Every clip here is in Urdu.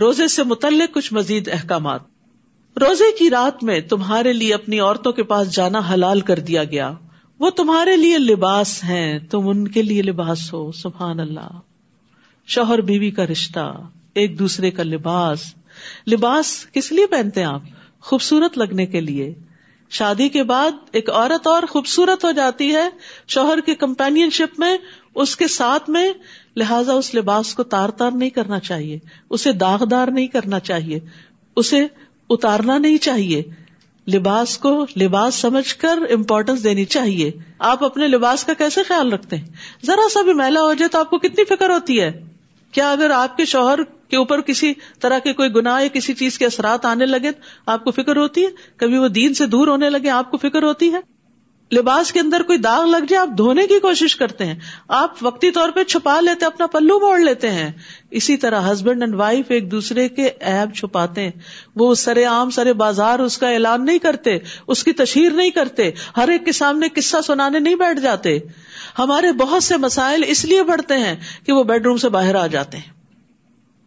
روزے سے متعلق کچھ مزید احکامات۔ روزے کی رات میں تمہارے لیے اپنی عورتوں کے پاس جانا حلال کر دیا گیا۔ وہ تمہارے لیے لباس ہیں، تم ان کے لیے لباس ہو، سبحان اللہ۔ شوہر بیوی کا رشتہ، ایک دوسرے کا لباس۔ لباس کس لیے پہنتے ہیں آپ؟ خوبصورت لگنے کے لیے۔ شادی کے بعد ایک عورت اور خوبصورت ہو جاتی ہے۔ شوہر کی کمپین شپ میں، اس کے ساتھ میں لہذا اس لباس کو تار تار نہیں کرنا چاہیے، اسے داغدار نہیں کرنا چاہیے، اسے اتارنا نہیں چاہیے۔ لباس کو لباس سمجھ کر امپورٹینس دینی چاہیے۔ آپ اپنے لباس کا کیسے خیال رکھتے ہیں؟ ذرا سا بھی میلا ہو جائے تو آپ کو کتنی فکر ہوتی ہے؟ کیا اگر آپ کے شوہر کے اوپر کسی طرح کے کوئی گنا یا کسی چیز کے اثرات آنے لگے آپ کو فکر ہوتی ہے؟ کبھی وہ دین سے دور ہونے لگے آپ کو فکر ہوتی ہے؟ لباس کے اندر کوئی داغ لگ جائے، آپ دھونے کی کوشش کرتے ہیں۔ آپ وقتی طور پہ چھپا لیتے، اپنا پلو موڑ لیتے ہیں۔ اسی طرح ہسبینڈ اینڈ وائف ایک دوسرے کے ایب چھپاتے ہیں۔ وہ سرے عام، سرے بازار، اس کا اعلان نہیں کرتے، اس کی تشہیر نہیں کرتے۔ ہر ایک کے سامنے قصہ سنانے نہیں بیٹھ جاتے۔ ہمارے بہت سے مسائل اس لیے بڑھتے ہیں کہ وہ بیڈ روم سے باہر آ جاتے ہیں۔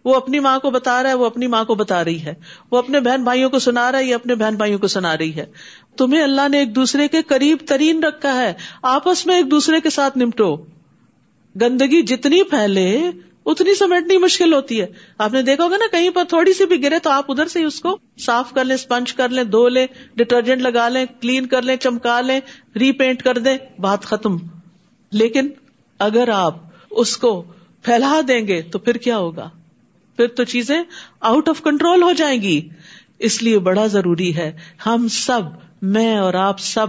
وہ اپنی ماں کو بتا رہا ہے، وہ اپنی ماں کو بتا رہی ہے۔ وہ اپنے بہن بھائیوں کو سنا رہا ہے یا اپنے بہن بھائیوں کو سنا رہی ہے۔ تمہیں اللہ نے ایک دوسرے کے قریب ترین رکھا ہے۔ آپس میں ایک دوسرے کے ساتھ نمٹو۔ گندگی جتنی پھیلے، اتنی سمیٹنی مشکل ہوتی ہے۔ آپ نے دیکھا ہوگا نا، کہیں پر تھوڑی سی بھی گرے تو آپ ادھر سے ہی اس کو صاف کر لیں اسپنچ کر لیں، دھو لیں، ڈٹرجنٹ لگا لیں، کلین کر لیں، چمکا لیں ری پینٹ کر دیں، بات ختم۔ لیکن اگر آپ اس کو پھیلا دیں گے تو پھر کیا ہوگا؟ پھر تو چیزیں آؤٹ آف کنٹرول ہو جائیں گی۔ اس لیے بڑا ضروری ہے، ہم سب، میں اور آپ سب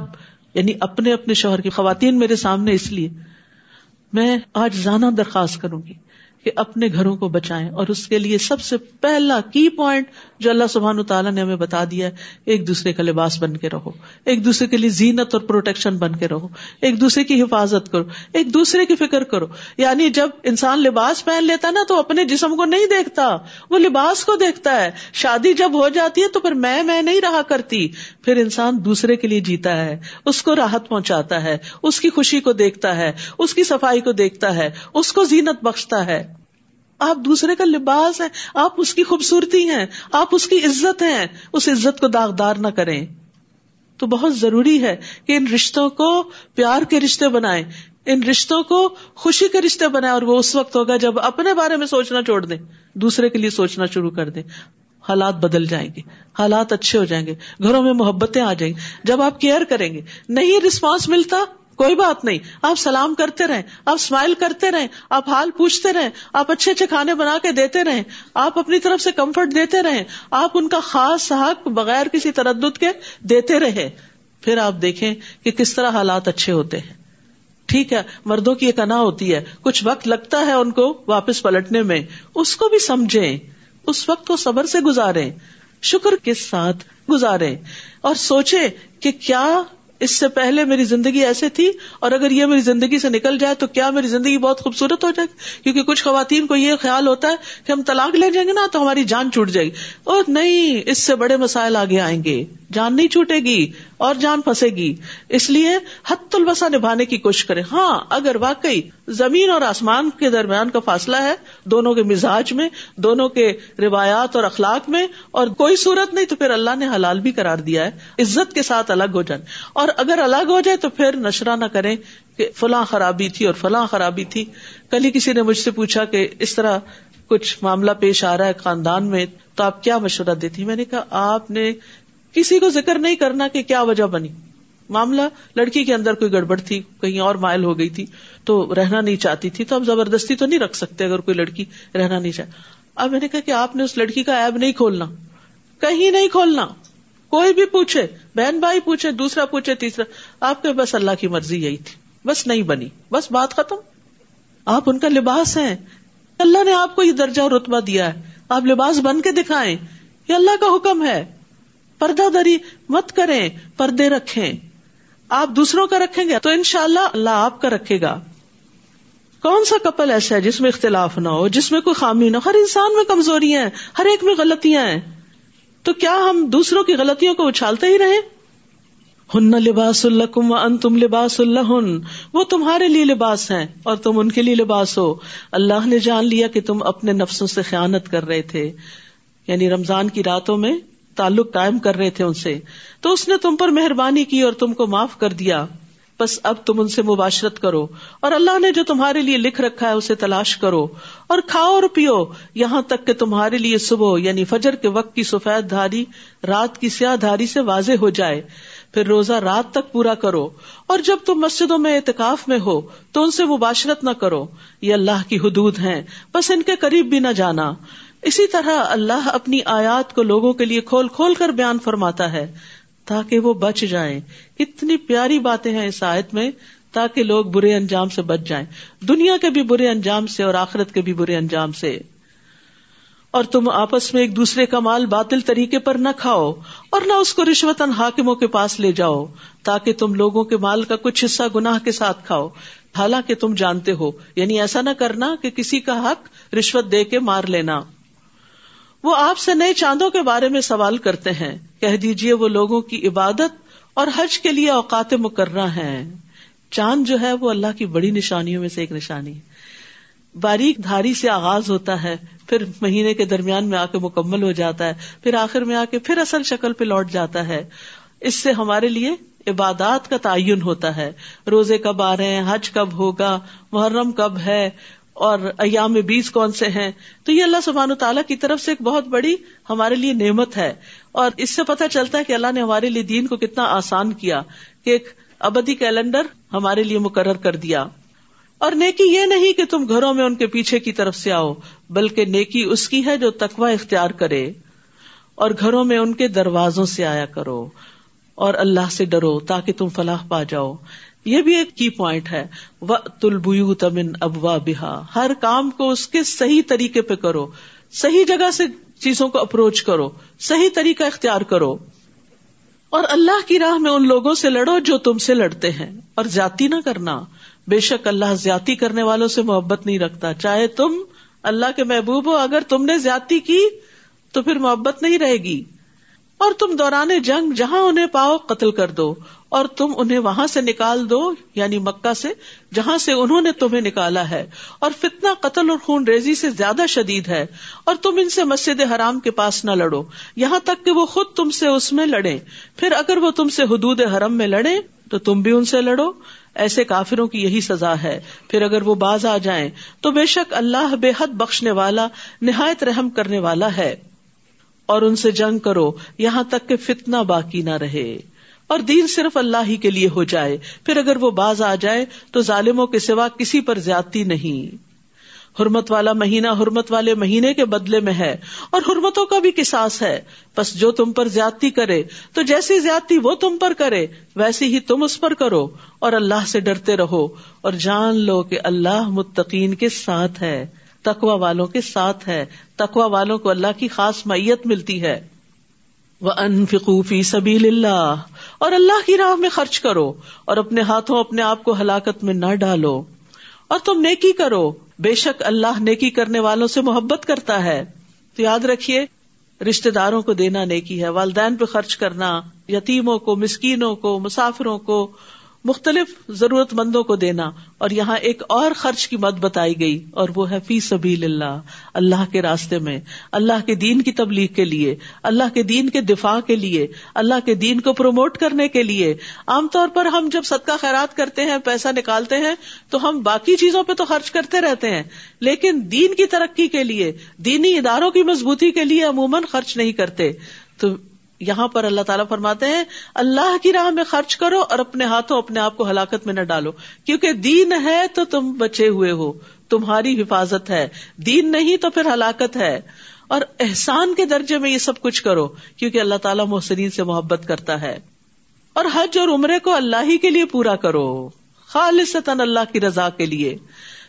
یعنی اپنے اپنے شوہر کی خواتین میرے سامنے اس لیے، میں آج زانا درخواست کروں گی۔ کہ اپنے گھروں کو بچائیں اور اس کے لیے سب سے پہلا کی پوائنٹ جو اللہ سبحان تعالیٰ نے ہمیں بتا دیا ہے، ایک دوسرے کا لباس بن کے رہو، ایک دوسرے کے لیے زینت اور پروٹیکشن بن کے رہو، ایک دوسرے کی حفاظت کرو، ایک دوسرے کی فکر کرو۔ یعنی جب انسان لباس پہن لیتا نا تو اپنے جسم کو نہیں دیکھتا، وہ لباس کو دیکھتا ہے۔ شادی جب ہو جاتی ہے تو پھر میں میں نہیں رہا کرتی۔ پھر انسان دوسرے کے لیے جیتا ہے، اس کو راحت پہنچاتا ہے، اس کی خوشی کو دیکھتا ہے، اس کی صفائی کو دیکھتا ہے، اس کو زینت بخشتا ہے۔ آپ دوسرے کا لباس ہے آپ اس کی خوبصورتی ہیں، آپ اس کی عزت ہیں، اس عزت کو داغدار نہ کریں۔ تو بہت ضروری ہے کہ ان رشتوں کو پیار کے رشتے بنائیں۔ ان رشتوں کو خوشی کے رشتے بنائیں اور وہ اس وقت ہوگا جب اپنے بارے میں سوچنا چھوڑ دیں، دوسرے کے لیے سوچنا شروع کر دیں۔ حالات بدل جائیں گے، حالات اچھے ہو جائیں گے، گھروں میں محبتیں آ جائیں۔ گی جب آپ کیئر کریں گے، نہیں رسپانس ملتا کوئی بات نہیں۔ آپ سلام کرتے رہیں، آپ اسمائل کرتے رہیں، آپ حال پوچھتے رہیں، آپ اچھے اچھے کھانے بنا کے دیتے رہیں، آپ اپنی طرف سے کمفرٹ دیتے رہیں، آپ ان کا خاص حق بغیر کسی تردد کے دیتے رہے پھر آپ دیکھیں کہ کس طرح حالات اچھے ہوتے ہیں۔ ٹھیک ہے، مردوں کی ایک انا ہوتی ہے۔ کچھ وقت لگتا ہے ان کو واپس پلٹنے میں۔ اس کو بھی سمجھیں۔ اس وقت کو صبر سے گزارے شکر کے ساتھ گزارے اور سوچے کہ کیا اس سے پہلے میری زندگی ایسے تھی اور اگر یہ میری زندگی سے نکل جائے تو کیا میری زندگی بہت خوبصورت ہو جائے گی؟ کیونکہ کچھ خواتین کو یہ خیال ہوتا ہے کہ ہم طلاق لے جائیں گے نا تو ہماری جان چھوٹ جائے گی۔ اور نہیں، اس سے بڑے مسائل آگے آئیں گے۔ جان نہیں چھوٹے گی۔ اور جان پھنسے گی۔ اس لیے حت البسا نبھانے کی کوشش کرے ہاں اگر واقعی زمین اور آسمان کے درمیان کا فاصلہ ہے، دونوں کے مزاج میں، دونوں کے روایات اور اخلاق میں، اور کوئی صورت نہیں تو پھر اللہ نے حلال بھی کرار دیا ہے۔ عزت کے ساتھ الگ ہو جائیں۔ اور اگر الگ ہو جائے تو پھر نشرہ نہ کریں کہ فلاں خرابی تھی اور فلاں خرابی تھی۔ کل ہی کسی نے مجھ سے پوچھا کہ اس طرح کچھ معاملہ پیش آ رہا ہے خاندان میں، تو آپ کیا مشورہ دیتی؟ میں نے کہا، آپ نے کسی کو ذکر نہیں کرنا کہ کیا وجہ بنی۔ معاملہ لڑکی کے اندر کوئی گڑبڑ تھی، کہیں اور مائل ہو گئی تھی، تو رہنا نہیں چاہتی تھی، تو اب زبردستی تو نہیں رکھ سکتے اگر کوئی لڑکی رہنا نہیں چاہے اب میں نے کہا کہ آپ نے اس لڑکی کا ایب نہیں کھولنا۔ کہیں نہیں کھولنا۔ کوئی بھی پوچھے، بہن بھائی پوچھے، دوسرا پوچھے، تیسرا۔ آپ کے بس اللہ کی مرضی یہی تھی۔ بس نہیں بنی۔ بس بات ختم۔ آپ ان کا لباس ہیں۔ اللہ نے آپ کو یہ درجہ رتبہ دیا ہے۔ آپ لباس بن کے دکھائیں۔ یہ اللہ کا حکم ہے۔ پردہ دری مت کریں، پردے رکھیں۔ آپ دوسروں کا رکھیں گے تو ان شاء اللہ اللہ آپ کا رکھے گا۔ کون سا کپل ایسا ہے جس میں اختلاف نہ ہو، جس میں کوئی خامی نہ ہو؟ ہر انسان میں کمزوریاں ہیں، ہر ایک میں غلطیاں ہیں۔ تو کیا ہم دوسروں کی غلطیوں کو اچھالتے ہی رہے ہن لباس اللہ کم ان تم لباس اللہ وہ تمہارے لیے لباس ہیں اور تم ان کے لیے لباس ہو۔ اللہ نے جان لیا کہ تم اپنے نفسوں سے خیانت کر رہے تھے۔ یعنی رمضان کی راتوں میں تعلق قائم کر رہے تھے ان سے۔ تو اس نے تم پر مہربانی کی اور تم کو معاف کر دیا۔ بس اب تم ان سے مباشرت کرو اور اللہ نے جو تمہارے لیے لکھ رکھا ہے اسے تلاش کرو اور کھاؤ اور پیو یہاں تک کہ تمہارے لیے صبح یعنی فجر کے وقت کی سفید دھاری رات کی سیاہ دھاری سے واضح ہو جائے۔ پھر روزہ رات تک پورا کرو اور جب تم مسجدوں میں اعتکاف میں ہو تو ان سے مباشرت نہ کرو۔ یہ اللہ کی حدود ہیں۔ بس ان کے قریب بھی نہ جانا۔ اسی طرح اللہ اپنی آیات کو لوگوں کے لیے کھول کھول کر بیان فرماتا ہے تاکہ وہ بچ جائیں۔ کتنی پیاری باتیں ہیں اس آیت میں تاکہ لوگ برے انجام سے بچ جائیں۔ دنیا کے بھی برے انجام سے اور آخرت کے بھی برے انجام سے۔ اور تم آپس میں ایک دوسرے کا مال باطل طریقے پر نہ کھاؤ اور نہ اس کو رشوت حاکموں کے پاس لے جاؤ تاکہ تم لوگوں کے مال کا کچھ حصہ گناہ کے ساتھ کھاؤ۔ حالانکہ تم جانتے ہو یعنی ایسا نہ کرنا کہ کسی کا حق رشوت دے کے مار لینا۔ وہ آپ سے نئے چاندوں کے بارے میں سوال کرتے ہیں۔ کہہ دیجیے وہ لوگوں کی عبادت اور حج کے لیے اوقات مقررہ ہیں۔ چاند جو ہے وہ اللہ کی بڑی نشانیوں میں سے ایک نشانی باریک دھاری سے آغاز ہوتا ہے، پھر مہینے کے درمیان میں آ کے مکمل ہو جاتا ہے، پھر آخر میں آ کے پھر اصل شکل پہ لوٹ جاتا ہے۔ اس سے ہمارے لیے عبادات کا تعین ہوتا ہے۔ روزے کب آ رہے ہیں، حج کب ہوگا، محرم کب ہے اور ایام بیس کون سے ہیں؟ تو یہ اللہ سبحان و تعالیٰ کی طرف سے ایک بہت بڑی ہمارے لیے نعمت ہے۔ اور اس سے پتہ چلتا ہے کہ اللہ نے ہمارے لیے دین کو کتنا آسان کیا، کہ ایک ابدی کیلنڈر ہمارے لیے مقرر کر دیا۔ اور نیکی یہ نہیں کہ تم گھروں میں ان کے پیچھے کی طرف سے آؤ، بلکہ نیکی اس کی ہے جو تقوا اختیار کرے۔ اور گھروں میں ان کے دروازوں سے آیا کرو۔ اور اللہ سے ڈرو تاکہ تم فلاح پا جاؤ۔ یہ بھی ایک کی پوائنٹ ہے۔ و تلبو تمن ابوا بہا ہر کام کو اس کے صحیح طریقے پہ کرو۔ صحیح جگہ سے چیزوں کو اپروچ کرو۔ صحیح طریقہ اختیار کرو۔ اور اللہ کی راہ میں ان لوگوں سے لڑو جو تم سے لڑتے ہیں۔ اور زیادتی نہ کرنا۔ بے شک اللہ زیادتی کرنے والوں سے محبت نہیں رکھتا۔ چاہے تم اللہ کے محبوب ہو، اگر تم نے زیادتی کی تو پھر محبت نہیں رہے گی۔ اور تم دوران جنگ جہاں انہیں پاؤ قتل کر دو۔ اور تم انہیں وہاں سے نکال دو یعنی مکہ سے، جہاں سے انہوں نے تمہیں نکالا ہے۔ اور فتنا قتل اور خون ریزی سے زیادہ شدید ہے۔ اور تم ان سے مسجد حرام کے پاس نہ لڑو۔ یہاں تک کہ وہ خود تم سے اس میں لڑے پھر اگر وہ تم سے حدود حرم میں لڑے تو تم بھی ان سے لڑو۔ ایسے کافروں کی یہی سزا ہے۔ پھر اگر وہ باز آ جائیں، تو بے شک اللہ بے حد بخشنے والا، نہایت رحم کرنے والا ہے۔ اور ان سے جنگ کرو، یہاں تک کہ فتنا باقی نہ رہے۔ اور دین صرف اللہ ہی کے لیے ہو جائے۔ پھر اگر وہ باز آ جائے تو ظالموں کے سوا کسی پر زیادتی نہیں۔ حرمت والا مہینہ حرمت والے مہینے کے بدلے میں ہے اور حرمتوں کا بھی کساس ہے۔ بس جو تم پر زیادتی کرے، تو جیسی زیادتی وہ تم پر کرے، ویسی ہی تم اس پر کرو اور اللہ سے ڈرتے رہو۔ اور جان لو کہ اللہ متقین کے ساتھ ہے تقوا والوں کے ساتھ ہے۔ تقوا والوں کو اللہ کی خاص میت ملتی ہے۔ وہ انفقوفی سبیل اللہ اور اللہ کی راہ میں خرچ کرو اور اپنے ہاتھوں اپنے آپ کو ہلاکت میں نہ ڈالو اور تم نیکی کرو، بے شک اللہ نیکی کرنے والوں سے محبت کرتا ہے۔ تو یاد رکھیے رشتے داروں کو دینا نیکی ہے، والدین پہ خرچ کرنا، یتیموں کو، مسکینوں کو، مسافروں کو مختلف ضرورت مندوں کو دینا اور یہاں ایک اور خرچ کی مت بتائی گئی اور وہ ہے فی سبیل اللہ اللہ کے راستے میں، اللہ کے دین کی تبلیغ کے لیے، اللہ کے دین کے دفاع کے لیے، اللہ کے دین کو پروموٹ کرنے کے لیے۔ عام طور پر ہم جب صدقہ خیرات کرتے ہیں، پیسہ نکالتے ہیں، تو ہم باقی چیزوں پہ تو خرچ کرتے رہتے ہیں، لیکن دین کی ترقی کے لیے، دینی اداروں کی مضبوطی کے لیے عموماً خرچ نہیں کرتے۔ تو یہاں پر اللہ تعالیٰ فرماتے ہیں، اللہ کی راہ میں خرچ کرو اور اپنے ہاتھوں اپنے آپ کو ہلاکت میں نہ ڈالو۔ کیونکہ دین ہے تو تم بچے ہوئے ہو، تمہاری حفاظت ہے۔ دین نہیں تو پھر ہلاکت ہے۔ اور احسان کے درجے میں یہ سب کچھ کرو، کیونکہ اللہ تعالیٰ محسرین سے محبت کرتا ہے۔ اور حج اور عمرے کو اللہ ہی کے لیے پورا کرو۔ خالص اللہ کی رضا کے لیے۔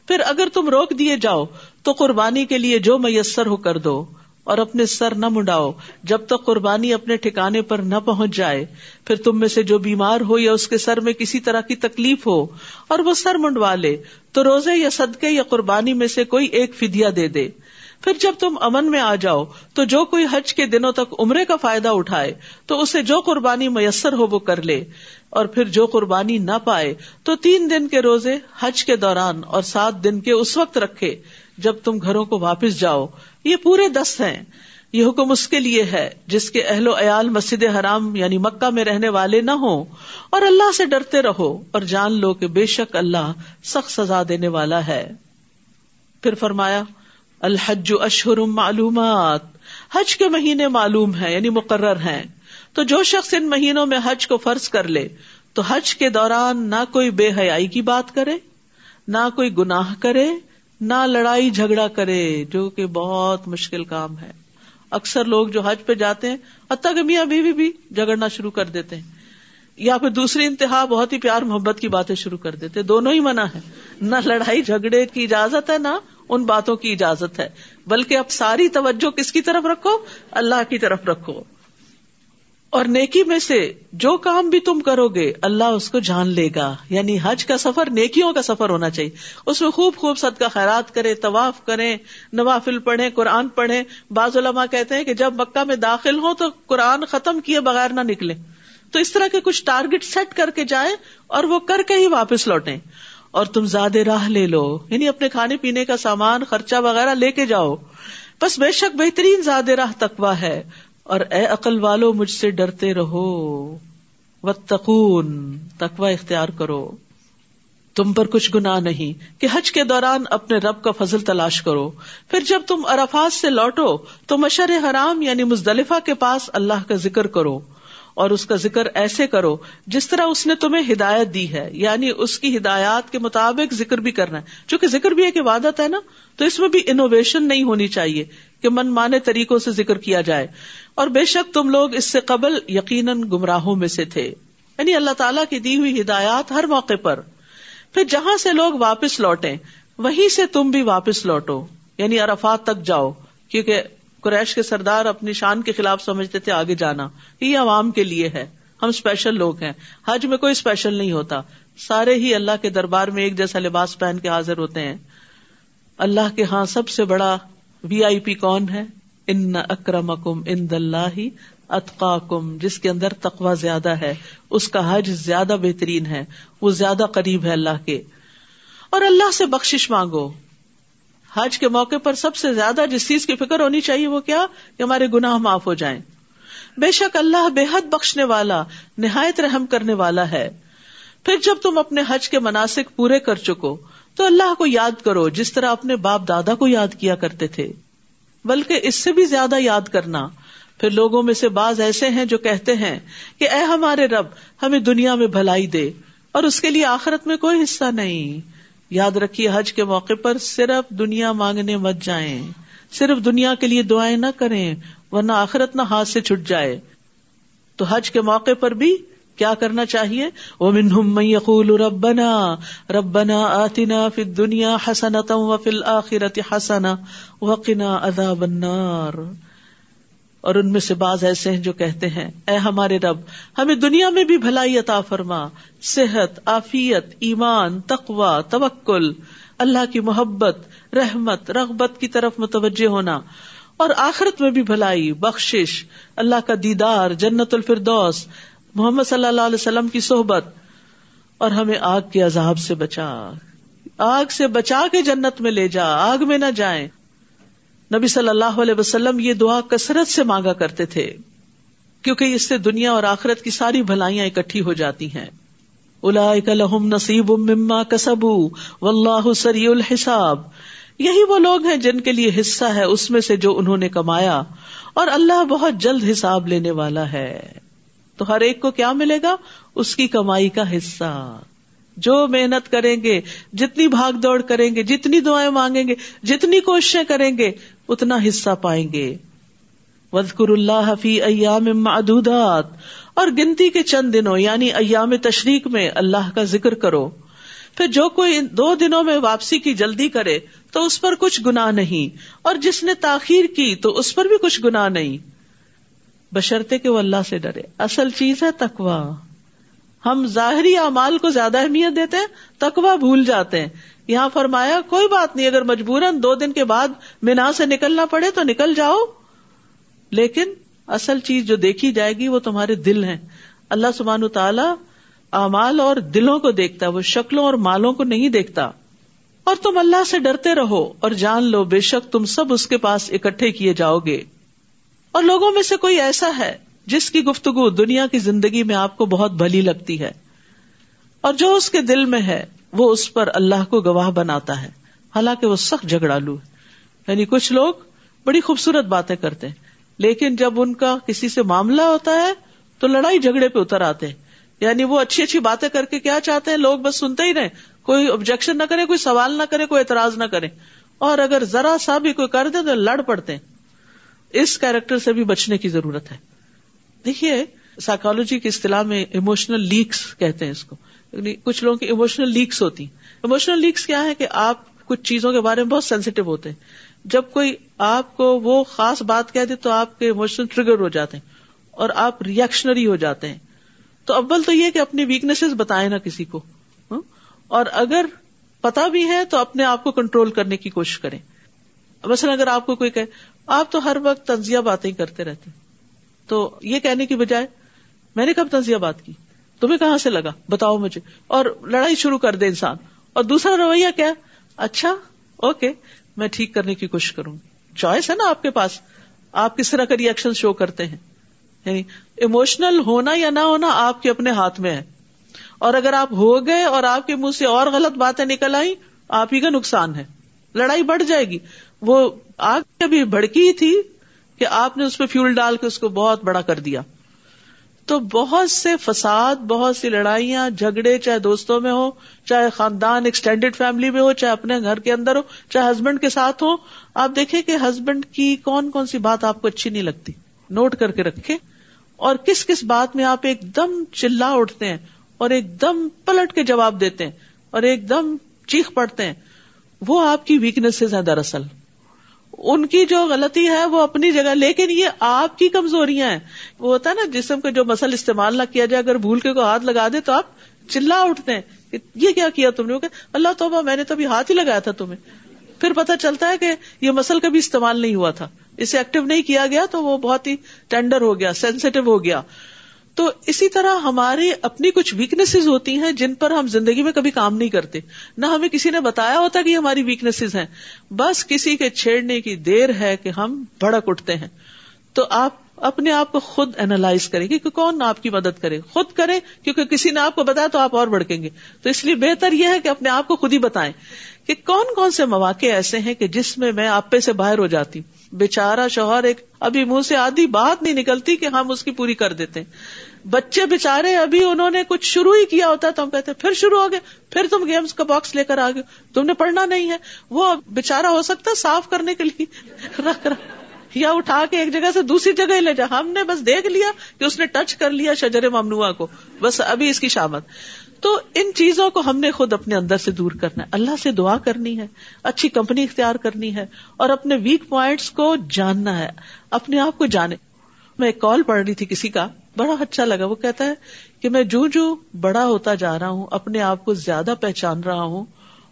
پھر اگر تم روک دیے جاؤ، تو قربانی کے لیے جو میسر ہو کر دو۔ اور اپنے سر نہ منڈاؤ۔ جب تک قربانی اپنے ٹھکانے پر نہ پہنچ جائے، پھر تم میں سے جو بیمار ہو یا اس کے سر میں کسی طرح کی تکلیف ہو اور وہ سر منڈوا لے، تو روزے یا صدقے یا قربانی میں سے کوئی ایک فدیا دے دے۔ پھر جب تم امن میں آ جاؤ، تو جو کوئی حج کے دنوں تک عمرے کا فائدہ اٹھائے، تو اسے جو قربانی میسر ہو وہ کر لے۔ اور پھر جو قربانی نہ پائے، تو تین دن کے روزے حج کے دوران اور سات دن کے اس وقت رکھے جب تم گھروں کو واپس جاؤ۔ یہ پورے دس ہیں۔ یہ حکم اس کے لیے ہے جس کے اہل و عیال مسجد حرام یعنی مکہ میں رہنے والے نہ ہو اور اللہ سے ڈرتے رہو اور جان لو کہ بے شک اللہ سخت سزا دینے والا ہے۔ پھر فرمایا، الحج اشہر معلومات۔ حج کے مہینے معلوم ہیں یعنی مقرر ہیں۔ تو جو شخص ان مہینوں میں حج کو فرض کر لے، تو حج کے دوران نہ کوئی بے حیائی کی بات کرے، نہ کوئی گناہ کرے نہ لڑائی جھگڑا کرے، جو کہ بہت مشکل کام ہے۔ اکثر لوگ جو حج پہ جاتے ہیں، حتیٰ کہ میاں بیوی بھی جھگڑنا شروع کر دیتے ہیں۔ یا پھر دوسری انتہا، بہت ہی پیار محبت کی باتیں شروع کر دیتے دونوں ہی منع ہے نہ لڑائی جھگڑے کی اجازت ہے، نہ ان باتوں کی اجازت ہے۔ بلکہ اب ساری توجہ کس کی طرف رکھو؟ اللہ کی طرف رکھو۔ اور نیکی میں سے جو کام بھی تم کرو گے، اللہ اس کو جان لے گا۔ یعنی حج کا سفر نیکیوں کا سفر ہونا چاہیے۔ اس میں خوب خوب صدقہ خیرات کرے طواف کریں، نوافل پڑھیں، قرآن پڑھیں۔ بعض علماء کہتے ہیں کہ جب مکہ میں داخل ہو تو قرآن ختم کیے بغیر نہ نکلے تو اس طرح کے کچھ ٹارگیٹ سیٹ کر کے جائیں اور وہ کر کے ہی واپس لوٹیں۔ اور تم زیادہ راہ لے لو۔ یعنی اپنے کھانے پینے کا سامان، خرچہ وغیرہ لے کے جاؤ۔ بس بے شک بہترین زیادہ راہ تکوا ہے۔ اور اے عقل والو، مجھ سے ڈرتے رہو۔ و تقون تکوا اختیار کرو۔ تم پر کچھ گنا نہیں کہ حج کے دوران اپنے رب کا فضل تلاش کرو۔ پھر جب تم عرفات سے لوٹو، تو مشر حرام یعنی مزدلفہ کے پاس اللہ کا ذکر کرو۔ اور اس کا ذکر ایسے کرو جس طرح اس نے تمہیں ہدایت دی ہے۔ یعنی اس کی ہدایات کے مطابق ذکر بھی کرنا ہے۔ چونکہ ذکر بھی ایک عبادت ہے نا، تو اس میں بھی انوویشن نہیں ہونی چاہیے کہ من مانے طریقوں سے ذکر کیا جائے۔ اور بے شک تم لوگ اس سے قبل یقیناً گمراہوں میں سے تھے۔ یعنی اللہ تعالیٰ کی دی ہوئی ہدایات ہر موقع پر۔ پھر جہاں سے لوگ واپس لوٹے وہیں سے تم بھی واپس لوٹو۔ یعنی ارفات تک جاؤ، کیونکہ قریش کے سردار اپنی شان کے خلاف سمجھتے تھے آگے جانا۔ یہ عوام کے لیے ہے۔ ہم اسپیشل لوگ ہیں۔ حج میں کوئی اسپیشل نہیں ہوتا۔ سارے ہی اللہ کے دربار میں ایک جیسا لباس پہن کے حاضر ہوتے ہیں۔ اللہ کے ہاں سب سے بڑا وی آئی پی کون ہے؟ ان اکرم اکم ان دلہ اطقا کم جس کے اندر تقوا زیادہ ہے۔ اس کا حج زیادہ بہترین ہے۔ وہ زیادہ قریب ہے اللہ کے۔ اور اللہ سے بخش مانگو۔ حج کے موقع پر سب سے زیادہ جس چیز کی فکر ہونی چاہیے وہ کیا؟ کہ ہمارے گناہ معاف ہو جائیں۔ بے شک اللہ بے حد بخشنے والا، نہایت رحم کرنے والا ہے۔ پھر جب تم اپنے حج کے مناسب پورے کر چکو، تو اللہ کو یاد کرو، جس طرح اپنے باپ دادا کو یاد کیا کرتے تھے۔ بلکہ اس سے بھی زیادہ یاد کرنا۔ پھر لوگوں میں سے بعض ایسے ہیں جو کہتے ہیں کہ، اے ہمارے رب، ہمیں دنیا میں بھلائی دے اور اس کے لیے آخرت میں کوئی حصہ نہیں۔ یاد رکھیے حج کے موقع پر صرف دنیا مانگنے مت جائیں۔ صرف دنیا کے لیے دعائیں نہ کریں، ورنہ آخرت نہ ہاتھ سے چھٹ جائے۔ تو حج کے موقع پر بھی کیا کرنا چاہیے؟ وہ منہم یقول ربنا ربنا آتنا فی دنیا حسنت و فل آخرت حسنا وقنا عذاب النار۔ اور ان میں سے بعض ایسے ہیں جو کہتے ہیں، اے ہمارے رب، ہمیں دنیا میں بھی بھلائی عطا فرما۔ صحت، عافیت، ایمان تقوا توکل، اللہ کی محبت، رحمت، رغبت کی طرف متوجہ ہونا۔ اور آخرت میں بھی بھلائی، بخشش، اللہ کا دیدار، جنت الفردوس، محمد صلی اللہ علیہ وسلم کی صحبت۔ اور ہمیں آگ کے عذاب سے بچا۔ آگ سے بچا کے جنت میں لے جا، آگ میں نہ جائیں۔ نبی صلی اللہ علیہ وسلم یہ دعا کثرت سے مانگا کرتے تھے، کیونکہ اس سے دنیا اور آخرت کی ساری بھلائیاں اکٹھی ہو جاتی ہیں۔ الحم نصیب مما کسب و اللہ سری الحساب۔ یہی وہ لوگ ہیں جن کے لیے حصہ ہے اس میں سے جو انہوں نے کمایا، اور اللہ بہت جلد حساب لینے والا ہے۔ تو ہر ایک کو کیا ملے گا؟ اس کی کمائی کا حصہ۔ جو محنت کریں گے، جتنی بھاگ دوڑ کریں گے، جتنی دعائیں مانگیں گے، جتنی کوششیں کریں گے اتنا حصہ پائیں گے۔ وزقر اللہ حفیع ایام معدودات۔ اور گنتی کے چند دنوں یعنی ایام تشریق میں اللہ کا ذکر کرو۔ پھر جو کوئی دو دنوں میں واپسی کی جلدی کرے، تو اس پر کچھ گنا نہیں۔ اور جس نے تاخیر کی، تو اس پر بھی کچھ گنا نہیں۔ بشرتے کہ وہ اللہ سے ڈرے۔ اصل چیز ہے تکوا ہم ظاہری اعمال کو زیادہ اہمیت دیتے ہیں تکوا بھول جاتے ہیں۔ یہاں فرمایا، کوئی بات نہیں، اگر مجبوراً دو دن کے بعد مینا سے نکلنا پڑے تو نکل جاؤ۔ لیکن اصل چیز جو دیکھی جائے گی وہ تمہارے دل ہیں۔ اللہ سبحان تعالی اعمال اور دلوں کو دیکھتا ہے وہ شکلوں اور مالوں کو نہیں دیکھتا۔ اور تم اللہ سے ڈرتے رہو اور جان لو، بے شک تم سب اس کے پاس اکٹھے کیے جاؤ گے۔ اور لوگوں میں سے کوئی ایسا ہے جس کی گفتگو دنیا کی زندگی میں آپ کو بہت بھلی لگتی ہے اور جو اس کے دل میں ہے، وہ اس پر اللہ کو گواہ بناتا ہے۔ حالانکہ وہ سخت جھگڑالو ہے۔ یعنی کچھ لوگ بڑی خوبصورت باتیں کرتے ہیں، لیکن جب ان کا کسی سے معاملہ ہوتا ہے، تو لڑائی جھگڑے پہ اتر آتے ہیں۔ یعنی وہ اچھی اچھی باتیں کر کے کیا چاہتے ہیں، لوگ بس سنتے ہی رہے کوئی آبجیکشن نہ کرے، کوئی سوال نہ کرے، کوئی اعتراض نہ کرے۔ اور اگر ذرا سا بھی کوئی کر دے تو لڑ پڑتے ہیں۔ اس کیریکٹر سے بھی بچنے کی ضرورت ہے۔ دیکھیے سائیکالوجی کی اصطلاح میں اموشنل لیکس کہتے ہیں اس کو۔ یعنی کچھ لوگوں کی اموشنل لیکس ہوتی۔ ہیں اموشنل لیکس کیا ہے کہ آپ کچھ چیزوں کے بارے میں بہت سینسیٹیو ہوتے ہیں۔ جب کوئی آپ کو وہ خاص بات کہہ دے تو آپ کے اموشنل ٹریگر ہو جاتے ہیں اور آپ ریئیکشنری ہو جاتے ہیں۔ تو اول تو یہ کہ اپنی ویکنیس بتائیں نا کسی کو۔ ہاں؟ اور اگر پتا بھی ہے تو اپنے آپ کو کنٹرول کرنے کی کوشش کریں۔ مثلا اگر آپ کو کوئی کہ آپ تو ہر وقت تنزیہ باتیں کرتے رہتے تو یہ کہنے کی بجائے میں نے کب تنزیہ بات کی؟ تمہیں کہاں سے لگا؟ بتاؤ مجھے۔ اور لڑائی شروع کر دے انسان۔ اور دوسرا رویہ کیا؟ اچھا اوکے، میں ٹھیک کرنے کی کوشش کروں چوائس ہے نا آپ کے پاس؟ آپ کس طرح کا ریئیکشن شو کرتے ہیں؟ یعنی اموشنل ہونا یا نہ ہونا آپ کے اپنے ہاتھ میں ہے۔ اور اگر آپ ہو گئے اور آپ کے منہ سے اور غلط باتیں نکل آئی آپ ہی کا نقصان ہے۔ لڑائی بڑھ جائے گی۔ وہ آگ ابھی بھڑکی تھی کہ آپ نے اس پہ فیول ڈال کے اس کو بہت بڑا کر دیا۔ تو بہت سے فساد، بہت سی لڑائیاں، جھگڑے چاہے دوستوں میں ہو چاہے خاندان ایکسٹینڈیڈ فیملی میں ہو، چاہے اپنے گھر کے اندر ہو، چاہے ہسبینڈ کے ساتھ ہو آپ دیکھیں کہ ہسبینڈ کی کون کون سی بات آپ کو اچھی نہیں لگتی؟ نوٹ کر کے رکھے اور کس کس بات میں آپ ایک دم چلا اٹھتے ہیں اور ایک دم پلٹ کے جواب دیتے ہیں اور ایک دم چیخ پڑتے ہیں، وہ آپ کی ویکنیس ہیں دراصل۔ ان کی جو غلطی ہے وہ اپنی جگہ، لیکن یہ آپ کی کمزوریاں ہیں۔ وہ ہوتا ہے نا، جسم کا جو مسل استعمال نہ کیا جائے، اگر بھول کے کو ہاتھ لگا دے تو آپ چلا اٹھتے ہیں۔ یہ کیا کیا تم نے؟ اللہ توبہ، میں نے تو ابھی ہاتھ ہی لگایا تھا تمہیں۔ پھر پتا چلتا ہے کہ یہ مسل کبھی استعمال نہیں ہوا تھا۔ اسے ایکٹیو نہیں کیا گیا تو وہ بہت ہی ٹینڈر ہو گیا سینسیٹیو ہو گیا۔ تو اسی طرح ہماری اپنی کچھ ویکنیس ہوتی ہیں جن پر ہم زندگی میں کبھی کام نہیں کرتے۔ نہ ہمیں کسی نے بتایا ہوتا کہ ہماری ویکنیس ہیں۔ بس کسی کے چھیڑنے کی دیر ہے کہ ہم بھڑک اٹھتے ہیں۔ تو آپ اپنے آپ کو خود اینالائز کریں گے کہ کون آپ کی مدد کرے، خود کرے کیونکہ کسی نے آپ کو بتایا تو آپ اور بڑھکیں گے۔ تو اس لیے بہتر یہ ہے کہ اپنے آپ کو خود ہی بتائیں کہ کون کون سے مواقع ایسے ہیں کہ جس میں میں آپ پہ سے باہر ہو جاتی۔ ہوں بےچارا شوہر ایک ابھی منہ سے آدھی بات نہیں نکلتی کہ ہم اس کی پوری کر دیتے ہیں۔ بچے بےچارے ابھی انہوں نے کچھ شروع ہی کیا ہوتا تو ہم کہتے پھر شروع ہو گئے پھر تم گیمس کا باکس لے کر آ گئے تم نے پڑھنا نہیں ہے۔ وہ بےچارا ہو سکتا صاف کرنے کے لیے۔ رکھ رکھ۔ یا اٹھا کے ایک جگہ سے دوسری جگہ ہی لے جا۔ ہم نے بس دیکھ لیا کہ اس نے ٹچ کر لیا شجر ممنوع کو۔ بس ابھی اس کی شامت۔ تو ان چیزوں کو ہم نے خود اپنے اندر سے دور کرنا ہے۔ اللہ سے دعا کرنی ہے۔ اچھی کمپنی اختیار کرنی ہے۔ اور اپنے ویک پوائنٹس کو جاننا ہے۔ اپنے آپ کو جانے۔ میں ایک کال پڑھ رہی تھی کسی کا۔ بڑا اچھا لگا۔ وہ کہتا ہے کہ میں جو جو بڑا ہوتا جا رہا ہوں، اپنے آپ کو زیادہ پہچان رہا ہوں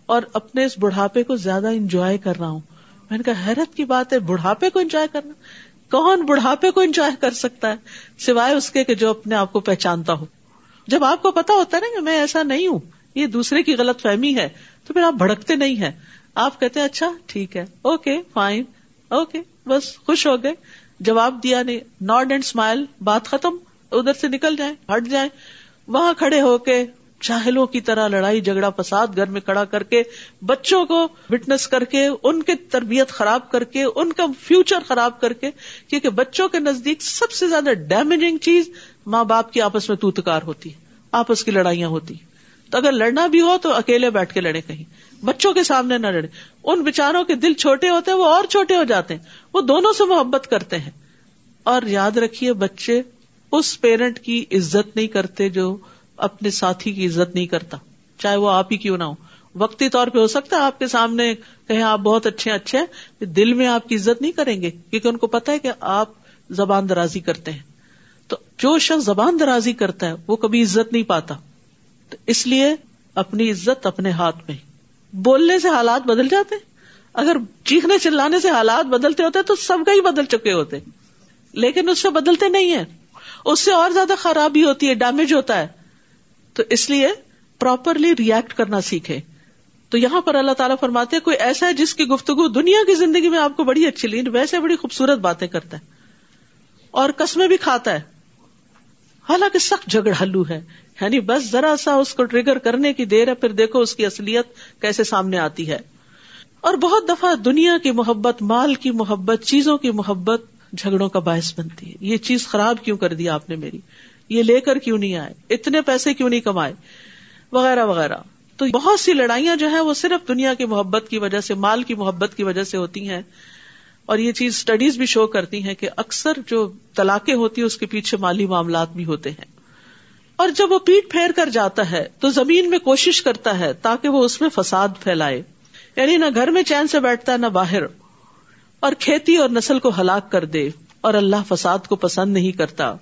اور اپنے اس بڑھاپے کو زیادہ انجوائے کر رہا ہوں۔ میں نے کہا، حیرت کی بات ہے، بڑھاپے کو انجوائے کرنا۔ کون بڑھاپے کو انجوائے کر سکتا ہے؟ سوائے اس کے کہ جو اپنے آپ کو پہچانتا ہو۔ جب آپ کو پتا ہوتا ہے نا کہ میں ایسا نہیں ہوں، یہ دوسرے کی غلط فہمی ہے، تو پھر آپ بھڑکتے نہیں ہیں۔ آپ کہتے ہیں اچھا ٹھیک ہے، اوکے، فائن، اوکے، بس خوش ہو گئے۔ جواب دیا نہیں۔ ناٹ اینڈ اسمائل بات ختم، ادھر سے نکل جائیں، ہٹ جائیں۔ وہاں کھڑے ہو کے چاہلوں کی طرح لڑائی جھگڑا فساد گھر میں کھڑا کر کے، بچوں کو وٹنس کر کے، ان کی تربیت خراب کر کے، ان کا فیوچر خراب کر کے، کیونکہ بچوں کے نزدیک سب سے زیادہ ڈیمیجنگ چیز ماں باپ کی آپس میں توتکار ہوتی آپس کی لڑائیاں ہوتی تو اگر لڑنا بھی ہو تو اکیلے بیٹھ کے لڑے کہیں۔ بچوں کے سامنے نہ لڑے ان بچاروں کے دل چھوٹے ہوتے ہیں، وہ اور چھوٹے ہو جاتے ہیں۔ وہ دونوں سے محبت کرتے ہیں۔ اور یاد رکھیے بچے، اس پیرنٹ کی عزت نہیں کرتے جو اپنے ساتھی کی عزت نہیں کرتا۔ چاہے وہ آپ ہی کیوں نہ ہو۔ وقتی طور پہ ہو سکتا ہے آپ کے سامنے کہیں آپ بہت اچھے اچھے ہیں دل میں آپ کی عزت نہیں کریں گے، کیونکہ ان کو پتا ہے کہ آپ زبان درازی کرتے ہیں۔ تو جو شخص زبان درازی کرتا ہے، وہ کبھی عزت نہیں پاتا۔ تو اس لیے اپنی عزت اپنے ہاتھ میں۔ بولنے سے حالات بدل جاتے اگر چیخنے چلانے سے حالات بدلتے ہوتے تو سب کا ہی بدل چکے ہوتے۔ لیکن اس سے بدلتے نہیں ہے اس سے اور زیادہ خرابی ہوتی ہے ڈیمیج ہوتا ہے۔ تو اس لیے پراپرلی ریئیکٹ کرنا سیکھے تو یہاں پر اللہ تعالیٰ فرماتے کوئی ایسا ہے جس کی گفتگو دنیا کی زندگی میں آپ کو بڑی اچھی لین ویسے بڑی خوبصورت باتیں کرتا ہے۔ اور قسمیں بھی کھاتا ہے۔ حالانکہ سخت جھگڑ ہلو ہے۔ یعنی بس ذرا سا اس کو ٹریگر کرنے کی دیر ہے، پھر دیکھو اس کی اصلیت کیسے سامنے آتی ہے۔ اور بہت دفعہ دنیا کی محبت، مال کی محبت، چیزوں کی محبت جھگڑوں کا باعث بنتی ہے۔ یہ چیز خراب کیوں کر دیا آپ نے میری؟ یہ لے کر کیوں نہیں آئے؟ اتنے پیسے کیوں نہیں کمائے؟ وغیرہ وغیرہ۔ تو بہت سی لڑائیاں جو ہیں وہ صرف دنیا کی محبت کی وجہ سے، مال کی محبت کی وجہ سے ہوتی ہیں۔ اور یہ چیز اسٹڈیز بھی شو کرتی ہیں کہ اکثر جو طلاقیں ہوتی ہیں، اس کے پیچھے مالی معاملات بھی ہوتے ہیں۔ اور جب وہ پیٹ پھیر کر جاتا ہے، تو زمین میں کوشش کرتا ہے تاکہ وہ اس میں فساد پھیلائے۔ یعنی نہ گھر میں چین سے بیٹھتا ہے نہ باہر۔ اور کھیتی اور نسل کو ہلاک کر دے اور اللہ فساد کو پسند نہیں کرتا۔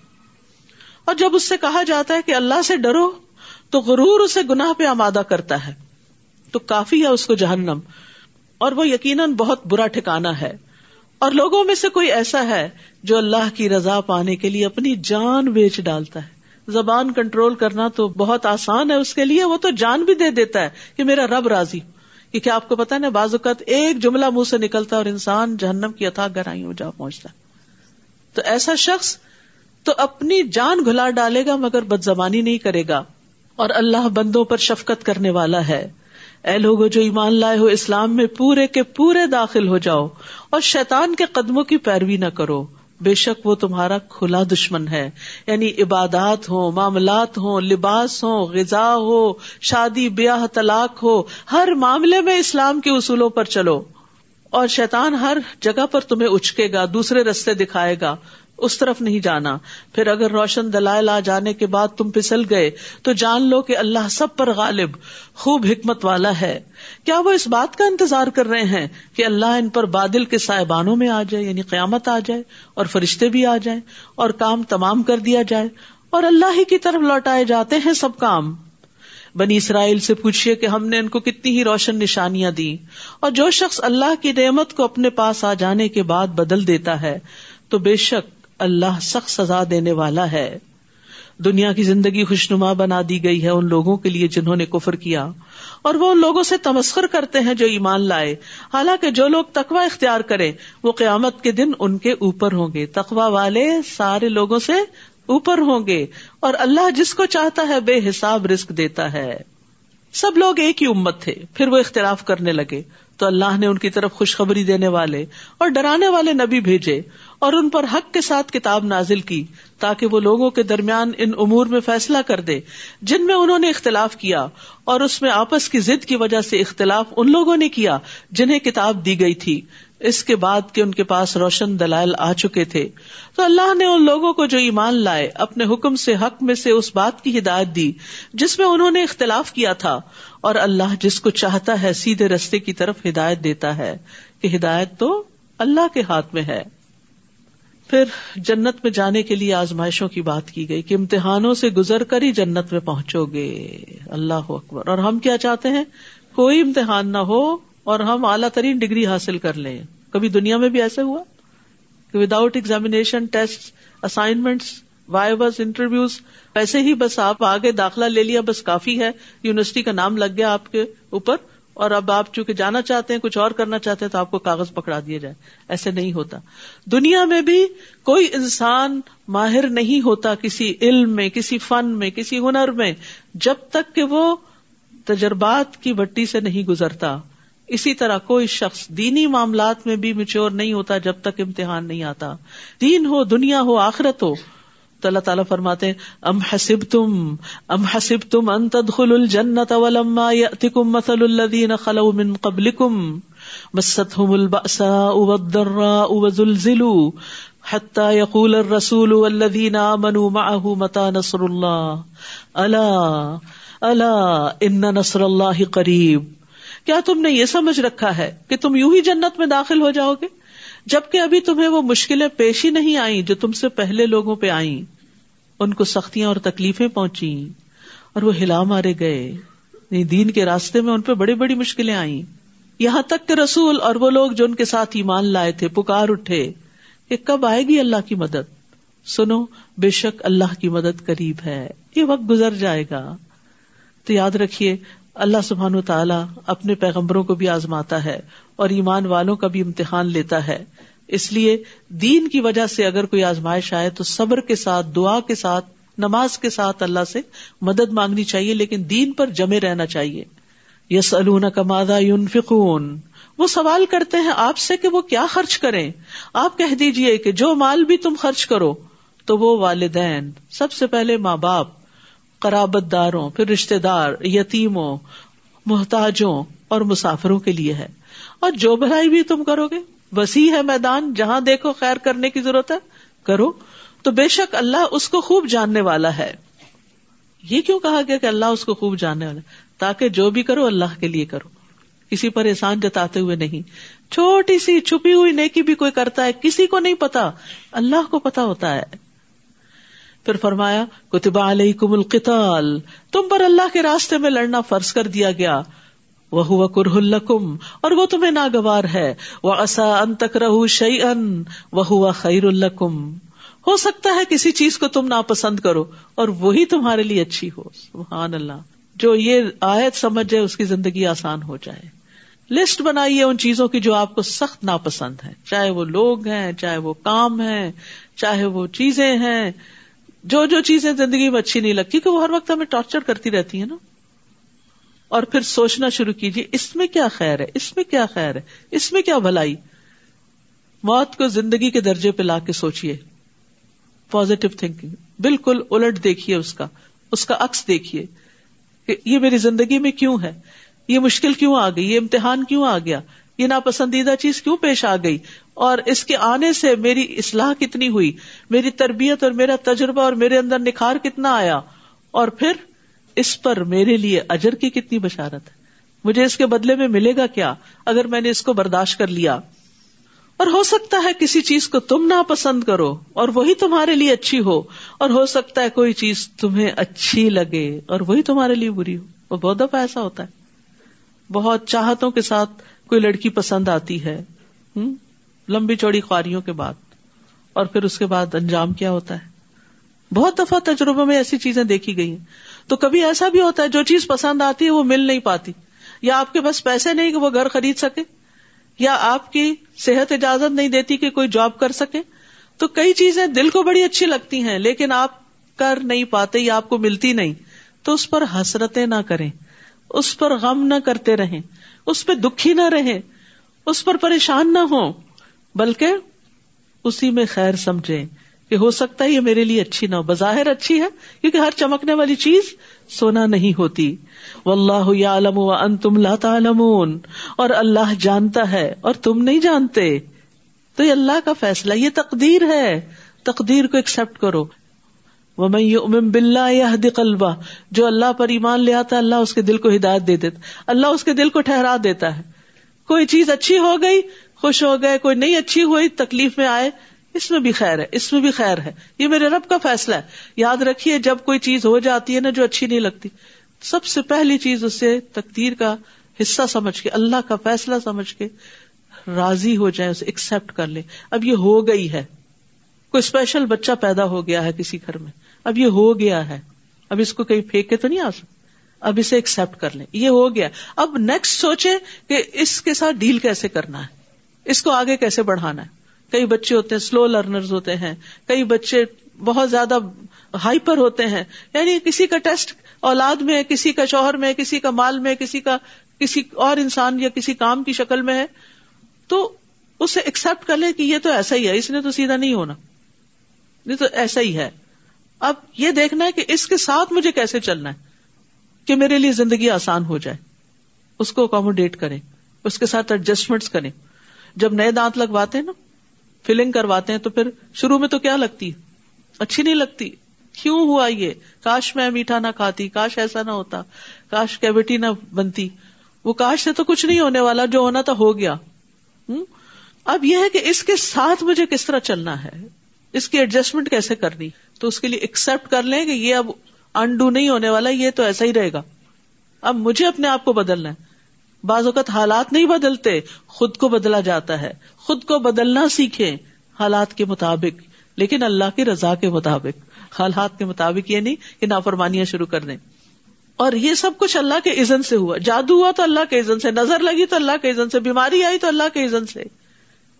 اور جب اس سے کہا جاتا ہے کہ اللہ سے ڈرو تو غرور اسے گناہ پہ آمادہ کرتا ہے۔ تو کافی ہے اس کو جہنم۔ اور وہ یقیناً بہت برا ٹھکانا ہے۔ اور لوگوں میں سے کوئی ایسا ہے جو اللہ کی رضا پانے کے لیے اپنی جان بیچ ڈالتا ہے۔ زبان کنٹرول کرنا تو بہت آسان ہے اس کے لیے۔ وہ تو جان بھی دے دیتا ہے کہ میرا رب راضی۔ کیونکہ آپ کو پتا نا، بعض اوقات ایک جملہ منہ سے نکلتا ہے اور انسان جہنم کی اتھا گہرائی میں جا پہنچتا تو ایسا شخص تو اپنی جان گھلا ڈالے گا مگر بد زبانی نہیں کرے گا اور اللہ بندوں پر شفقت کرنے والا ہے۔ اے لوگو جو ایمان لائے ہو اسلام میں پورے کے پورے داخل ہو جاؤ اور شیطان کے قدموں کی پیروی نہ کرو۔ بے شک وہ تمہارا کھلا دشمن ہے۔ یعنی عبادات ہو معاملات ہو لباس ہو غذا ہو، شادی، بیاہ، طلاق ہو، ہر معاملے میں اسلام کے اصولوں پر چلو۔ اور شیطان ہر جگہ پر تمہیں اچکے گا، دوسرے رستے دکھائے گا۔ اس طرف نہیں جانا۔ پھر اگر روشن دلائل آ جانے کے بعد تم پسل گئے، تو جان لو کہ اللہ سب پر غالب، خوب حکمت والا ہے۔ کیا وہ اس بات کا انتظار کر رہے ہیں کہ اللہ ان پر بادل کے سائبانوں میں آ جائے یعنی قیامت آ جائے، اور فرشتے بھی آ جائیں، اور کام تمام کر دیا جائے، اور اللہ ہی کی طرف لوٹائے جاتے ہیں سب کام۔ بنی اسرائیل سے پوچھیے کہ ہم نے ان کو کتنی ہی روشن نشانیاں دی اور جو شخص اللہ کی نعمت کو اپنے پاس آ جانے کے بعد بدل دیتا ہے، تو بے شک اللہ سخت سزا دینے والا ہے۔ دنیا کی زندگی خوشنما بنا دی گئی ہے ان لوگوں کے لیے جنہوں نے کفر کیا۔ اور وہ ان لوگوں سے تمسخر کرتے ہیں جو ایمان لائے۔ حالانکہ جو لوگ تقوا اختیار کرے وہ قیامت کے دن ان کے اوپر ہوں گے۔ تقوا والے سارے لوگوں سے اوپر ہوں گے۔ اور اللہ جس کو چاہتا ہے بے حساب رسک دیتا ہے۔ سب لوگ ایک ہی امت تھے۔ پھر وہ اختلاف کرنے لگے۔ تو اللہ نے ان کی طرف خوشخبری دینے والے اور ڈرانے والے نبی بھیجے۔ اور ان پر حق کے ساتھ کتاب نازل کی تاکہ وہ لوگوں کے درمیان ان امور میں فیصلہ کر دے، جن میں انہوں نے اختلاف کیا اور اس میں آپس کی ضد کی وجہ سے اختلاف ان لوگوں نے کیا جنہیں کتاب دی گئی تھی۔ اس کے بعد کے ان کے پاس روشن دلائل آ چکے تھے۔ تو اللہ نے ان لوگوں کو جو ایمان لائے، اپنے حکم سے، حق میں سے اس بات کی ہدایت دی جس میں انہوں نے اختلاف کیا تھا۔ اور اللہ جس کو چاہتا ہے، سیدھے رستے کی طرف ہدایت دیتا ہے کہ ہدایت تو اللہ کے ہاتھ میں ہے۔ پھر جنت میں جانے کے لیے آزمائشوں کی بات کی گئی کہ امتحانوں سے گزر کر ہی جنت میں پہنچو گے۔ اللہ اکبر۔ اور ہم کیا چاہتے ہیں؟ کوئی امتحان نہ ہو اور ہم اعلیٰ ترین ڈگری حاصل کر لیں۔ کبھی دنیا میں بھی ایسے ہوا کہ without examination test assignments vibes interviews ایسے ہی بس آپ آگے داخلہ لے لیا، بس کافی ہے۔ یونیورسٹی کا نام لگ گیا آپ کے اوپر۔ اور اب آپ چونکہ جانا چاہتے ہیں، کچھ اور کرنا چاہتے ہیں، تو آپ کو کاغذ پکڑا دیا جائے۔ ایسے نہیں ہوتا۔ دنیا میں بھی کوئی انسان ماہر نہیں ہوتا کسی علم میں، کسی فن میں، کسی ہنر میں، جب تک کہ وہ تجربات کی بٹی سے نہیں گزرتا۔ اسی طرح کوئی شخص دینی معاملات میں بھی مچور نہیں ہوتا جب تک امتحان نہیں آتا۔ دین ہو، دنیا ہو، آخرت ہو۔ تو اللہ تعالیٰ فرماتے ہیں، ام حسب تم ام حسب تم ان تدخل الجنت ولما یأتکم مثل الذین خلو من قبلکم مستهم البأساء والضراء وزلزلوا حتى يقول الرسول والذين آمنوا معه متى نصر الله؟ الا الا ان نصر الله قریب کیا تم نے یہ سمجھ رکھا ہے کہ تم یوں ہی جنت میں داخل ہو جاؤ گے؟ جبکہ ابھی تمہیں وہ مشکلیں پیش ہی نہیں آئی جو تم سے پہلے لوگوں پہ آئی ان کو سختیاں اور تکلیفیں پہنچی اور وہ ہلا مارے گئے۔ یعنی دین کے راستے میں ان پہ بڑی بڑی مشکلیں آئی یہاں تک کہ رسول اور وہ لوگ جو ان کے ساتھ ایمان لائے تھے، پکار اٹھے کہ کب آئے گی اللہ کی مدد؟ سنو، بے شک اللہ کی مدد قریب ہے۔ یہ وقت گزر جائے گا۔ تو یاد رکھیے اللہ سبحان و تعالیٰ اپنے پیغمبروں کو بھی آزماتا ہے اور ایمان والوں کا بھی امتحان لیتا ہے۔ اس لیے دین کی وجہ سے اگر کوئی آزمائش آئے تو صبر کے ساتھ، دعا کے ساتھ، نماز کے ساتھ اللہ سے مدد مانگنی چاہیے، لیکن دین پر جمے رہنا چاہیے۔ یس کمادا یون فکون وہ سوال کرتے ہیں آپ سے کہ وہ کیا خرچ کریں۔ آپ کہہ دیجیے کہ جو مال بھی تم خرچ کرو تو وہ والدین۔ سب سے پہلے ماں باپ۔ قرابت داروں پھر رشتے دار یتیموں، محتاجوں اور مسافروں کے لیے ہے۔ اور جو بھلائی بھی تم کرو گے، وسیع ہے میدان، جہاں دیکھو خیر کرنے کی ضرورت ہے، کرو۔ تو بے شک اللہ اس کو خوب جاننے والا ہے۔ یہ کیوں کہا گیا کہ اللہ اس کو خوب جاننے والا تاکہ جو بھی کرو اللہ کے لیے کرو۔ کسی پر احسان جتاتے ہوئے نہیں۔ چھوٹی سی چھپی ہوئی نیکی بھی کوئی کرتا ہے، کسی کو نہیں پتا۔ اللہ کو پتا ہوتا ہے۔ پھر فرمایا کتبہ علیہ کم القتال تم پر اللہ کے راستے میں لڑنا فرض کر دیا گیا۔ وہ کرہ الکم اور وہ تمہیں ناگوار ہے۔ وہ اصا ان تک رہ شعی ان وہ خیر الکم ہو سکتا ہے کسی چیز کو تم ناپسند کرو، اور وہی تمہارے لیے اچھی ہو۔ سبحان اللہ۔ جو یہ آیت سمجھ جائے، اس کی زندگی آسان ہو جائے۔ لسٹ بنائیے ان چیزوں کی جو آپ کو سخت ناپسند ہے چاہے وہ لوگ ہیں، چاہے وہ کام ہے چاہے وہ چیزیں ہیں۔ جو جو چیزیں زندگی میں اچھی نہیں لگتی کہ وہ ہر وقت ہمیں ٹارچر کرتی رہتی ہے نا۔ اور پھر سوچنا شروع کیجیے اس میں کیا خیر ہے؟ اس میں کیا خیر ہے؟ اس میں کیا بھلائی؟ موت کو زندگی کے درجے پہ لا کے سوچیے پوزیٹو تھنکنگ بالکل الٹ دیکھیے اس کا۔ اس کا عکس دیکھیے کہ یہ میری زندگی میں کیوں ہے؟ یہ مشکل کیوں آ گئی؟ یہ امتحان کیوں آ گیا؟ یہ ناپسندیدہ چیز کیوں پیش آ گئی؟ اور اس کے آنے سے میری اصلاح کتنی ہوئی؟ میری تربیت اور میرا تجربہ اور میرے اندر نکھار کتنا آیا؟ اور پھر اس پر میرے لیے اجر کی کتنی بشارت ہے؟ مجھے اس کے بدلے میں ملے گا کیا اگر میں نے اس کو برداشت کر لیا؟ اور ہو سکتا ہے کسی چیز کو تم نہ پسند کرو اور وہی تمہارے لیے اچھی ہو، اور ہو سکتا ہے کوئی چیز تمہیں اچھی لگے اور وہی تمہارے لیے بری ہو۔ وہ بہت دفعہ ایسا ہوتا ہے۔ بہت چاہتوں کے ساتھ کوئی لڑکی پسند آتی ہے لمبی چوڑی خواریوں کے بعد، اور پھر اس کے بعد انجام کیا ہوتا ہے؟ بہت دفعہ تجربوں میں ایسی چیزیں دیکھی گئی ہیں۔ تو کبھی ایسا بھی ہوتا ہے، جو چیز پسند آتی ہے وہ مل نہیں پاتی۔ یا آپ کے پاس پیسے نہیں کہ وہ گھر خرید سکے، یا آپ کی صحت اجازت نہیں دیتی کہ کوئی جاب کر سکے۔ تو کئی چیزیں دل کو بڑی اچھی لگتی ہیں، لیکن آپ کر نہیں پاتے یا آپ کو ملتی نہیں۔ تو اس پر حسرتیں نہ کریں۔ اس پر غم نہ کرتے رہیں، اس پہ دکھی نہ رہیں، اس پر پریشان نہ ہو بلکہ اسی میں خیر سمجھے کہ ہو سکتا ہے یہ میرے لیے اچھی نہ ہو بظاہر اچھی ہے، کیونکہ ہر چمکنے والی چیز سونا نہیں ہوتی۔ و اللہ عالم و ان تم تعلمون۔ اور اللہ جانتا ہے اور تم نہیں جانتے۔ تو یہ اللہ کا فیصلہ، یہ تقدیر ہے۔ تقدیر کو ایکسپٹ کرو۔ وہ میں بلّہ یا قلبہ جو اللہ پر ایمان لے آتا اللہ اس کے دل کو ہدایت دے دیتا اللہ اس کے دل کو ٹھہرا دیتا ہے۔ کوئی چیز اچھی ہو گئی، خوش ہو گئے، کوئی نہیں اچھی ہوئی، تکلیف میں آئے، اس میں بھی خیر ہے، اس میں بھی خیر ہے۔ یہ میرے رب کا فیصلہ ہے۔ یاد رکھیے، جب کوئی چیز ہو جاتی ہے نا جو اچھی نہیں لگتی، سب سے پہلی چیز اسے تقدیر کا حصہ سمجھ کے، اللہ کا فیصلہ سمجھ کے راضی ہو جائے اسے ایکسپٹ کر لے اب یہ ہو گئی ہے۔ کوئی اسپیشل بچہ پیدا ہو گیا ہے کسی گھر میں۔ اب یہ ہو گیا ہے۔ اب اس کو کہیں پھینک کے تو نہیں آ سکتا اب اسے ایکسپٹ کر لیں۔ یہ ہو گیا۔ اب نیکسٹ سوچے کہ اس کے ساتھ ڈیل کیسے کرنا ہے۔ اس کو آگے کیسے بڑھانا ہے۔ کئی بچے ہوتے ہیں سلو لرنر ہوتے ہیں۔ کئی بچے بہت زیادہ ہائپر ہوتے ہیں۔ یعنی کسی کا ٹیسٹ اولاد میں کسی کا شوہر میں کسی کا مال میں کسی کا کسی اور انسان یا کسی کام کی شکل میں ہے۔ تو اسے ایکسپٹ کر لے کہ یہ تو ایسا ہی ہے۔ اس نے تو سیدھا نہیں ہونا۔ یہ تو ایسا ہی ہے۔ اب یہ دیکھنا ہے کہ اس کے ساتھ مجھے کیسے چلنا ہے کہ میرے لیے زندگی آسان ہو جائے۔ اس کو اکوموڈیٹ کریں، اس کے ساتھ ایڈجسٹمنٹ کریں۔ جب نئے دانت لگواتے ہیں نا فلنگ کرواتے ہیں تو پھر شروع میں تو کیا لگتی؟ اچھی نہیں لگتی۔ کیوں ہوا یہ؟ کاش میں میٹھا نہ کھاتی، کاش ایسا نہ ہوتا، کاش کیوٹی نہ بنتی۔ وہ کاش سے تو کچھ نہیں ہونے والا، جو ہونا تھا ہو گیا۔ اب یہ ہے کہ اس کے ساتھ مجھے کس طرح چلنا ہے؟ اس کی ایڈجسٹمنٹ کیسے کرنی؟ تو اس کے لیے ایکسپٹ کر لیں کہ یہ اب انڈو نہیں ہونے والا، یہ تو ایسا ہی رہے گا۔ اب مجھے اپنے آپ کو بدلنا ہے۔ بعض اوقات حالات نہیں بدلتے، خود کو بدلا جاتا ہے۔ خود کو بدلنا سیکھے حالات کے مطابق، لیکن اللہ کی رضا کے مطابق۔ حالات کے مطابق یہ نہیں کہ نافرمانیاں شروع کر دیں۔ اور یہ سب کچھ اللہ کے عزن سے ہوا۔ جادو ہوا تو اللہ کے عزن سے، نظر لگی تو اللہ کے عزن سے، بیماری آئی تو اللہ کے عزن سے۔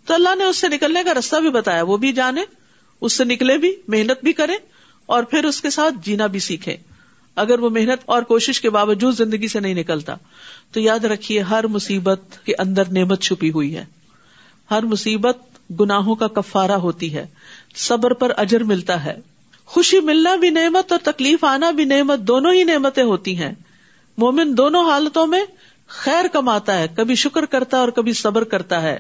تو اللہ نے اس سے نکلنے کا رستہ بھی بتایا، وہ بھی جانے۔ اس سے نکلے بھی، محنت بھی کرے اور پھر اس کے ساتھ جینا بھی سیکھے اگر وہ محنت اور کوشش کے باوجود زندگی سے نہیں نکلتا، تو یاد رکھیے ہر مصیبت کے اندر نعمت چھپی ہوئی ہے۔ ہر مصیبت گناہوں کا کفارہ ہوتی ہے۔ صبر پر اجر ملتا ہے۔ خوشی ملنا بھی نعمت اور تکلیف آنا بھی نعمت، دونوں ہی نعمتیں ہوتی ہیں۔ مومن دونوں حالتوں میں خیر کماتا ہے، کبھی شکر کرتا ہے اور کبھی صبر کرتا ہے۔